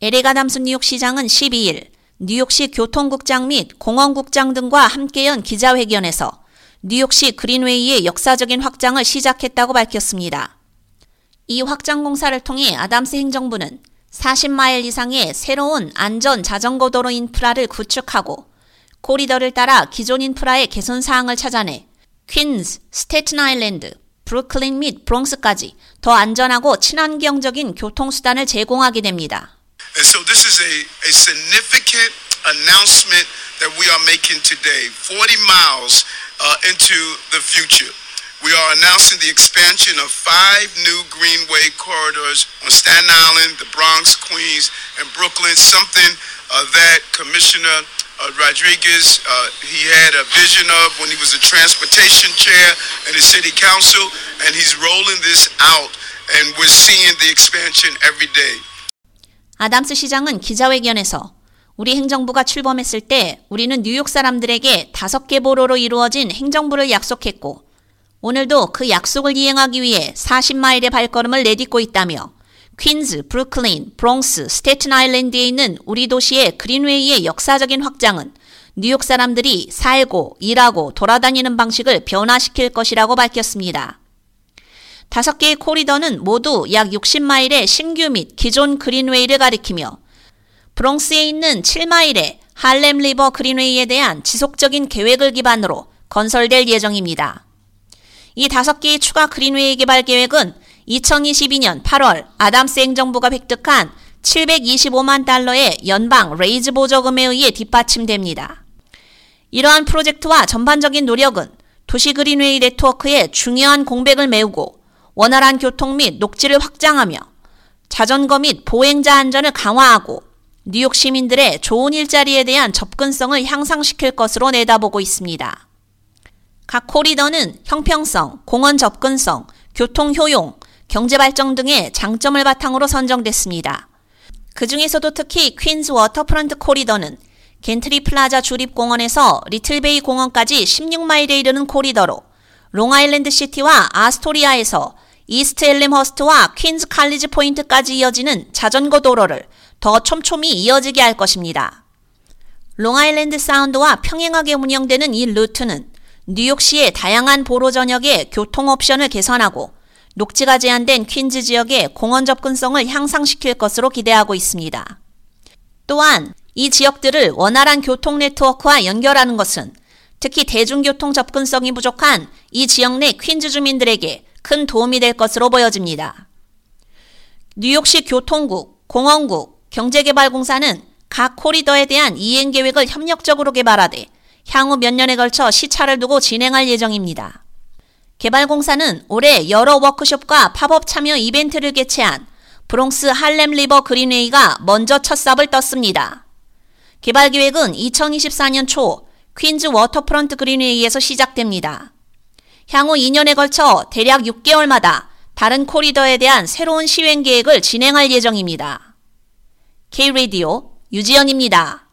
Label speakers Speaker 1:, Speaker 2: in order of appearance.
Speaker 1: 에릭 아담스 뉴욕 시장은 12일 뉴욕시 교통국장 및 공원국장 등과 함께 연 기자회견에서 뉴욕시 greenway의 역사적인 확장을 시작했다고 밝혔습니다. 이 확장 공사를 통해 아담스 행정부는 40마일 이상의 새로운 안전 자전거 도로 인프라를 구축하고 corridor를 따라 기존 인프라의 개선 사항을 찾아내 퀸즈, 스테튼 아일랜드, 브루클린 및 브롱스까지 더 안전하고 친환경적인 교통수단을 제공하게 됩니다.
Speaker 2: And so this is a, a significant announcement that we are making today, 40 miles uh, into the future. We are announcing the expansion of five new Greenway corridors on Staten Island, the Bronx, Queens, and Brooklyn, something uh, that Commissioner uh, Rodriguez, uh, he had a vision of when he was a transportation chair in the city council, and he's rolling this out, and we're seeing the expansion every day.
Speaker 1: 아담스 시장은 기자회견에서 우리 행정부가 출범했을 때 우리는 뉴욕 사람들에게 다섯 개 보로로 이루어진 행정부를 약속했고 오늘도 그 약속을 이행하기 위해 40마일의 발걸음을 내딛고 있다며 퀸즈, 브루클린, 브롱스, 스테튼 아일랜드에 있는 우리 도시의 그린웨이의 역사적인 확장은 뉴욕 사람들이 살고 일하고 돌아다니는 방식을 변화시킬 것이라고 밝혔습니다. 다섯 개의 corridor는 모두 약 60마일의 신규 및 기존 greenway를 가리키며 브롱스에 있는 7마일의 할렘 리버 그린웨이에 대한 지속적인 계획을 기반으로 건설될 예정입니다. 이 다섯 개의 추가 greenway 개발 계획은 2022년 8월 아담스 행정부가 획득한 725만 달러의 연방 레이즈 보조금에 의해 뒷받침됩니다. 이러한 프로젝트와 전반적인 노력은 도시 greenway 네트워크의 중요한 공백을 메우고 원활한 교통 및 녹지를 확장하며 자전거 및 보행자 안전을 강화하고 뉴욕 시민들의 좋은 일자리에 대한 접근성을 향상시킬 것으로 내다보고 있습니다. 각 corridor는 형평성, 공원 접근성, 교통 효용, 경제 발전 등의 장점을 바탕으로 선정됐습니다. 그 중에서도 특히 퀸즈 워터프런트 corridor는 갠트리 플라자 주립공원에서 리틀베이 공원까지 16마일에 이르는 corridor로 롱아일랜드 시티와 아스토리아에서 이스트 엘름허스트와 퀸즈 칼리지 포인트까지 이어지는 자전거 도로를 더 촘촘히 이어지게 할 것입니다. 롱아일랜드 사운드와 평행하게 운영되는 이 루트는 뉴욕시의 다양한 보로 전역의 교통 옵션을 개선하고 녹지가 제한된 퀸즈 지역의 공원 접근성을 향상시킬 것으로 기대하고 있습니다. 또한 이 지역들을 원활한 교통 네트워크와 연결하는 것은 특히 대중교통 접근성이 부족한 이 지역 내 퀸즈 주민들에게 큰 도움이 될 것으로 보여집니다. 뉴욕시 교통국, 공원국, 경제개발공사는 각 코리더에 대한 이행 계획을 협력적으로 개발하되 향후 몇 년에 걸쳐 시차를 두고 진행할 예정입니다. 개발공사는 올해 여러 워크숍과 팝업 참여 이벤트를 개최한 브롱스 할렘 리버 그린웨이가 먼저 첫 삽을 떴습니다. 개발 계획은 2024년 초 퀸즈 워터프런트 그린웨이에서 시작됩니다. 향후 2년에 걸쳐 대략 6개월마다 다른 corridor에 대한 새로운 시행 계획을 진행할 예정입니다. K-Radio 유지연입니다.